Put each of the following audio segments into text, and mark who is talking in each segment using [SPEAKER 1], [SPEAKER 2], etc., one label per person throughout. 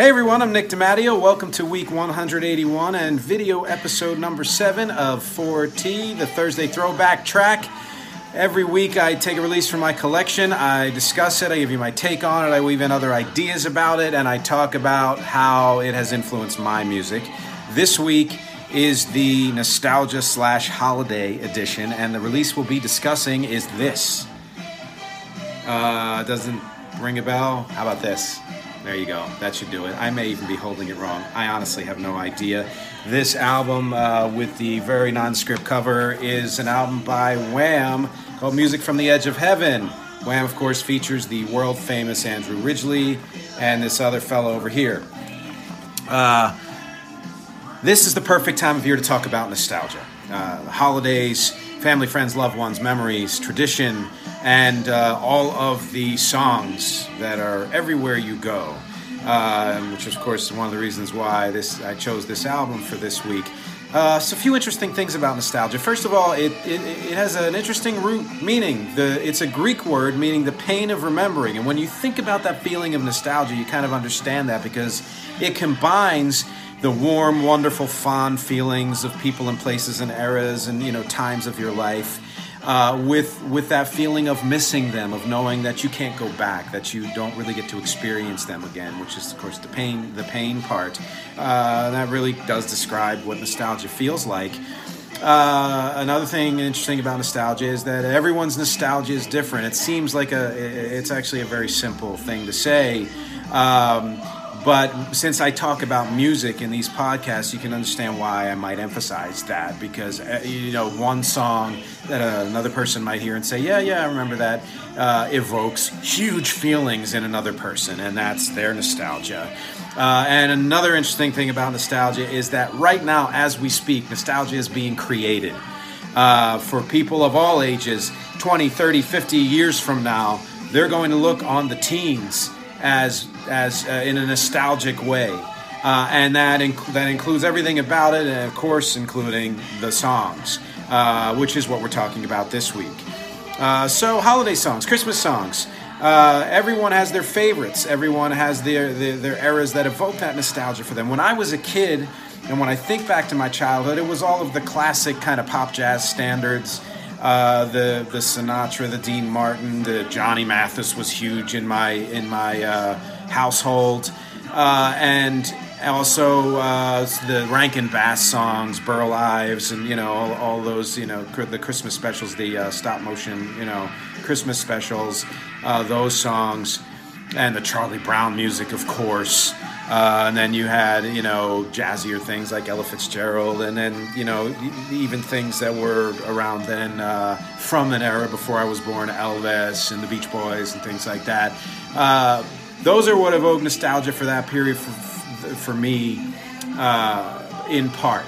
[SPEAKER 1] Hey everyone, I'm Nick DiMatteo. Welcome to week 181 and video episode number 7 of 4T, the Thursday throwback track. Every week I take a release from my collection, I discuss it, I give you my take on it, I weave in other ideas about it, and I talk about how it has influenced my music. This week is the nostalgia slash holiday edition, and the release we'll be discussing is this. Uh, doesn't ring a bell? How about this? There you go. That should do it. I may even be holding it wrong. I honestly have no idea. This album, uh, with the very nondescript cover, is an album by Wham called Music from the Edge of Heaven. Wham, of course, features the world famous Andrew Ridgeley and this other fellow over here. Uh, this is the perfect time of year to talk about nostalgia. Uh, holidays, family, friends, loved ones, memories, tradition, and uh, all of the songs that are everywhere you go. Uh, which, of course, is one of the reasons why this I chose this album for this week. Uh, so, a few interesting things about nostalgia. First of all, it, it, it, has an interesting root meaning. The, it's a Greek word meaning the pain of remembering. And when you think about that feeling of nostalgia, you kind of understand that because it combines the warm, wonderful, fond feelings of people and places and eras and you know times of your life uh, with with that feeling of missing them, of knowing that you can't go back, that you don't really get to experience them again, which is of course the pain the pain part. Uh, that really does describe what nostalgia feels like. Uh, another thing interesting about nostalgia is that everyone's nostalgia is different. It seems like a it's actually a very simple thing to say. Um, but since I talk about music in these podcasts, you can understand why I might emphasize that because uh, you know one song that uh, another person might hear and say, "Yeah, yeah, I remember that," uh, evokes huge feelings in another person, and that's their nostalgia. Uh, and another interesting thing about nostalgia is that right now, as we speak, nostalgia is being created uh, for people of all ages. 20, 30, 50 years from now, they're going to look on the teens as as uh, in a nostalgic way. Uh, and that, inc- that includes everything about it, and of course, including the songs, uh, which is what we're talking about this week. Uh, so, holiday songs, Christmas songs. Uh, everyone has their favorites. Everyone has their, their, their eras that evoke that nostalgia for them. When I was a kid, and when I think back to my childhood, it was all of the classic kind of pop jazz standards. Uh, the the Sinatra, the Dean Martin, the Johnny Mathis was huge in my in my uh, household, uh, and also uh, the Rankin Bass songs, Burl Ives, and you know all, all those you know the Christmas specials, the uh, stop motion you know Christmas specials, those songs, and the Charlie Brown music, of course. Uh, and then you had, you know, jazzier things like Ella Fitzgerald, and then, you know, even things that were around then uh, from an era before I was born, Elvis and the Beach Boys and things like that. Uh, those are what evoke nostalgia for that period for, for me, uh, in part.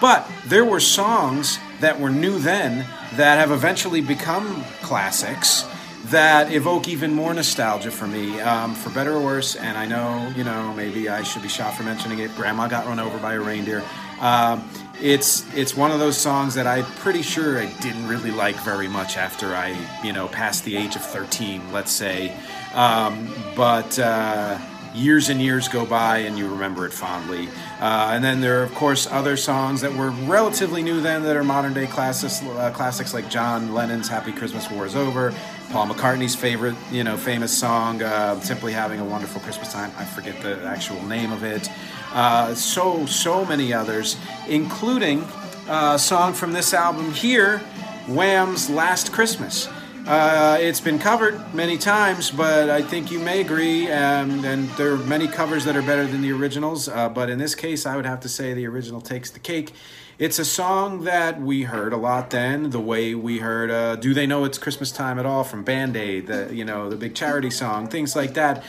[SPEAKER 1] But there were songs that were new then that have eventually become classics that evoke even more nostalgia for me, um, for better or worse. And I know, you know, maybe I should be shot for mentioning it. Grandma got run over by a reindeer. Um, it's it's one of those songs that I'm pretty sure I didn't really like very much after I, you know, passed the age of 13, let's say. Um, but uh, years and years go by and you remember it fondly. Uh, and then there are, of course, other songs that were relatively new then that are modern day classics, uh, classics like John Lennon's "Happy Christmas, War Is Over," Paul McCartney's favorite, you know, famous song, uh, "Simply Having a Wonderful Christmas Time." I forget the actual name of it. Uh, so so many others, including a song from this album here, Wham's Last Christmas. Uh, it's been covered many times, but I think you may agree, um, and there are many covers that are better than the originals. Uh, but in this case, I would have to say the original takes the cake. It's a song that we heard a lot then, the way we heard uh, "Do They Know It's Christmas Time at All" from Band Aid, the you know the big charity song, things like that.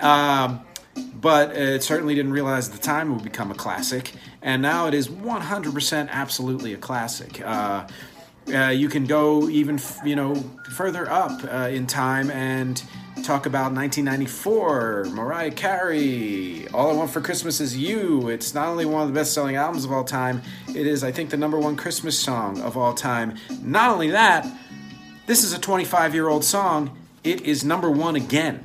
[SPEAKER 1] Um, but it certainly didn't realize at the time it would become a classic, and now it is 100% absolutely a classic. Uh, uh, you can go even you know further up uh, in time and talk about 1994 mariah carey all i want for christmas is you it's not only one of the best-selling albums of all time it is i think the number one christmas song of all time not only that this is a 25 year old song it is number one again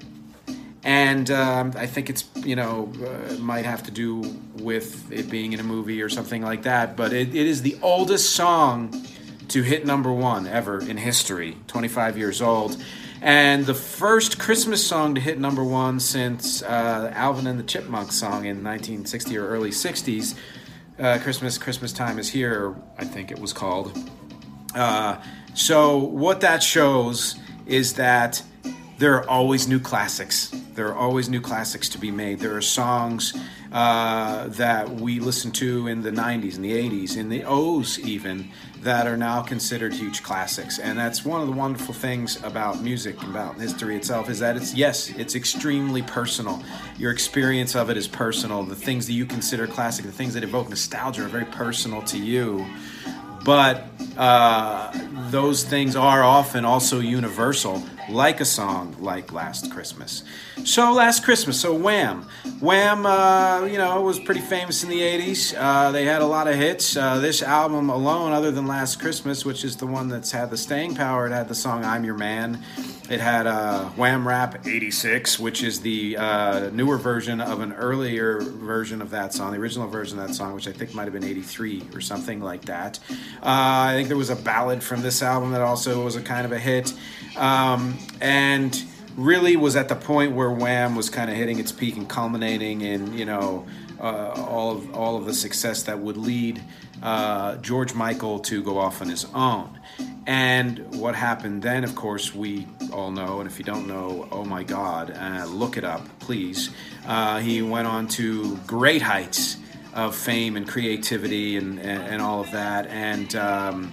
[SPEAKER 1] and um, I think it's you know uh, might have to do with it being in a movie or something like that. But it, it is the oldest song to hit number one ever in history, 25 years old. And the first Christmas song to hit number one since uh, Alvin and the Chipmunks song in 1960 or early 60s, uh, Christmas, Christmas Time is Here, I think it was called. Uh, so, what that shows is that there are always new classics. There are always new classics to be made. There are songs uh, that we listened to in the 90s, in the 80s, in the O's even, that are now considered huge classics. And that's one of the wonderful things about music, and about history itself, is that it's, yes, it's extremely personal. Your experience of it is personal. The things that you consider classic, the things that evoke nostalgia are very personal to you. But uh, those things are often also universal, like a song like Last Christmas. So, Last Christmas, so Wham. Wham, uh, you know, was pretty famous in the 80s. Uh, they had a lot of hits. Uh, this album alone, other than Last Christmas, which is the one that's had the staying power, it had the song I'm Your Man. It had uh, Wham Rap 86, which is the uh, newer version of an earlier version of that song, the original version of that song, which I think might have been 83 or something like that. Uh, I think there was a ballad from this album that also was a kind of a hit. Um, and really was at the point where Wham was kind of hitting its peak and culminating in, you know, uh, all of all of the success that would lead uh, George Michael to go off on his own. And what happened then, of course, we all know. And if you don't know, oh my God, uh, look it up, please. Uh, he went on to great heights of fame and creativity and, and, and all of that. And um,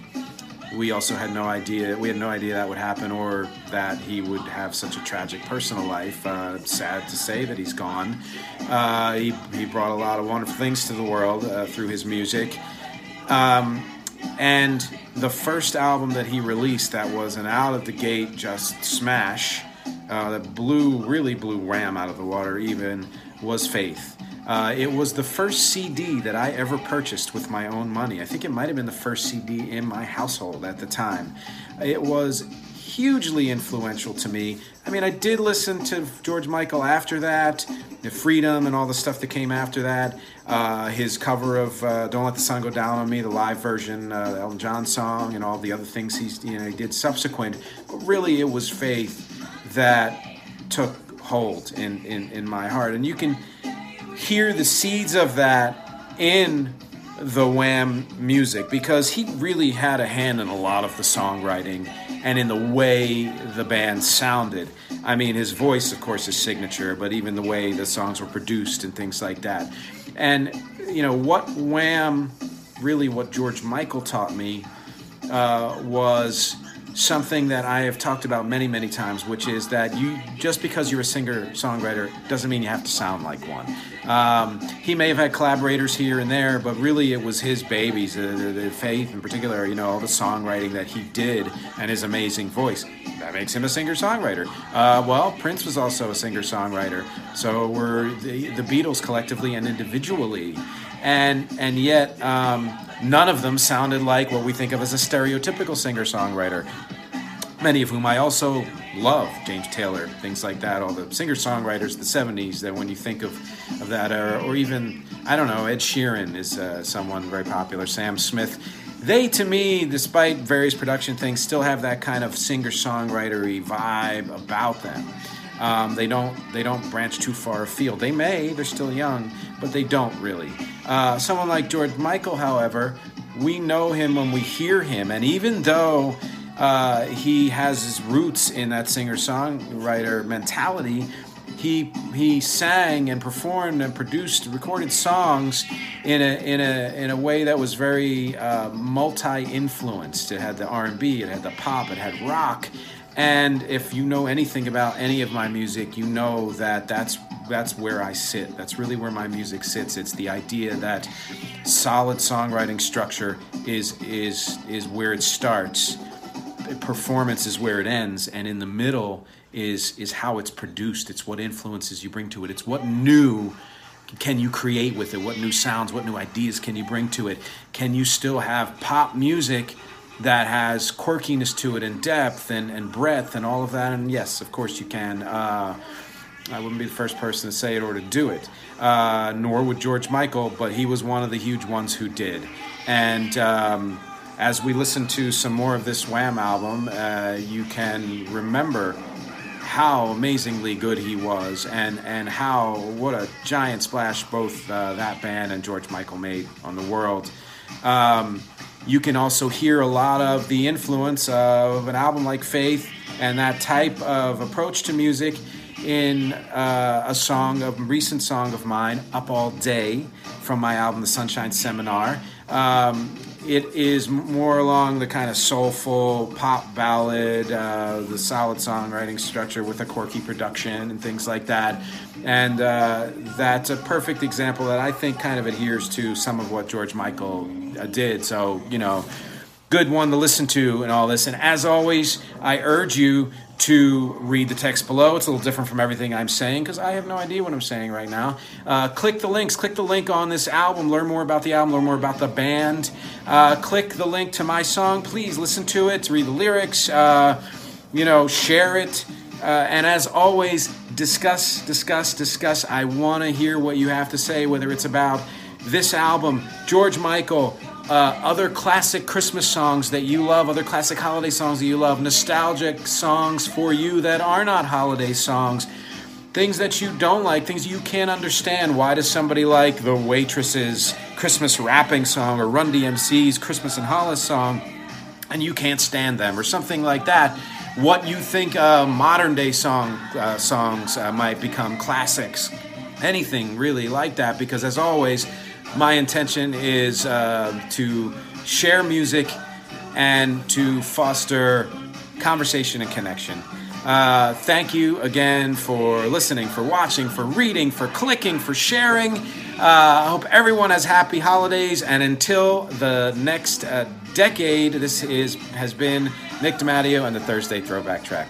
[SPEAKER 1] we also had no idea, we had no idea that would happen or that he would have such a tragic personal life. Uh, sad to say that he's gone. Uh, he, he brought a lot of wonderful things to the world uh, through his music. Um, and the first album that he released that was an out of the gate just smash uh, that blew really blew Wham out of the water even was Faith. Uh, it was the first CD that I ever purchased with my own money. I think it might have been the first CD in my household at the time. It was hugely influential to me. I mean, I did listen to George Michael after that, the Freedom and all the stuff that came after that. Uh, his cover of uh, "Don't Let the Sun Go Down on Me," the live version, uh, Elton John song, and all the other things he's you know he did subsequent. But really, it was Faith that took hold in, in, in my heart, and you can hear the seeds of that in the Wham music because he really had a hand in a lot of the songwriting and in the way the band sounded. I mean, his voice, of course, is signature, but even the way the songs were produced and things like that. And, you know, what Wham, really what George Michael taught me uh, was something that I have talked about many, many times, which is that you just because you're a singer songwriter doesn't mean you have to sound like one. Um, he may have had collaborators here and there, but really it was his babies, the, the, the, Faith in particular, you know, all the songwriting that he did and his amazing voice. That makes him a singer songwriter. Uh, well, Prince was also a singer songwriter. So were the, the Beatles collectively and individually. And, and yet, um, none of them sounded like what we think of as a stereotypical singer songwriter many of whom I also love, James Taylor, things like that, all the singer songwriters, of the 70s, that when you think of, of that era, or even, I don't know, Ed Sheeran is uh, someone very popular, Sam Smith. They, to me, despite various production things, still have that kind of singer songwritery vibe about them. Um, they don't they don't branch too far afield. They may, they're still young, but they don't really. Uh, someone like George Michael, however, we know him when we hear him. And even though uh, he has his roots in that singer songwriter mentality, he he sang and performed and produced recorded songs in a in a in a way that was very uh, multi influenced. It had the R and B, it had the pop, it had rock, and if you know anything about any of my music, you know that that's that's where I sit. That's really where my music sits. It's the idea that solid songwriting structure is is is where it starts. Performance is where it ends, and in the middle is is how it's produced. It's what influences you bring to it. It's what new can you create with it? What new sounds, what new ideas can you bring to it? Can you still have pop music that has quirkiness to it and depth and, and breadth and all of that? And yes, of course you can. Uh, I wouldn't be the first person to say it or to do it, uh, nor would George Michael, but he was one of the huge ones who did. And um, as we listen to some more of this Wham album, uh, you can remember how amazingly good he was and, and how what a giant splash both uh, that band and George Michael made on the world. Um, you can also hear a lot of the influence of an album like Faith and that type of approach to music in uh, a song, a recent song of mine, Up All Day, from my album The Sunshine Seminar. Um, it is more along the kind of soulful pop ballad, uh, the solid songwriting structure with a quirky production and things like that. And uh, that's a perfect example that I think kind of adheres to some of what George Michael uh, did. So, you know, good one to listen to and all this. And as always, I urge you to read the text below. It's a little different from everything I'm saying because I have no idea what I'm saying right now. Uh, click the links. Click the link on this album. Learn more about the album. Learn more about the band. Uh, click the link to my song. Please listen to it. Read the lyrics. Uh, you know, share it. Uh, and as always, discuss, discuss, discuss. I want to hear what you have to say, whether it's about this album, George Michael, uh, other classic Christmas songs that you love, other classic holiday songs that you love, nostalgic songs for you that are not holiday songs, things that you don't like, things you can't understand. Why does somebody like the Waitress's Christmas Wrapping song or Run DMC's Christmas in Hollis song and you can't stand them or something like that? What you think uh, modern day song uh, songs uh, might become classics, anything really like that, because as always, my intention is uh, to share music and to foster conversation and connection. Uh, thank you again for listening, for watching, for reading, for clicking, for sharing. Uh, I hope everyone has happy holidays. And until the next uh, decade, this is has been Nick DiMatteo and the Thursday Throwback Track.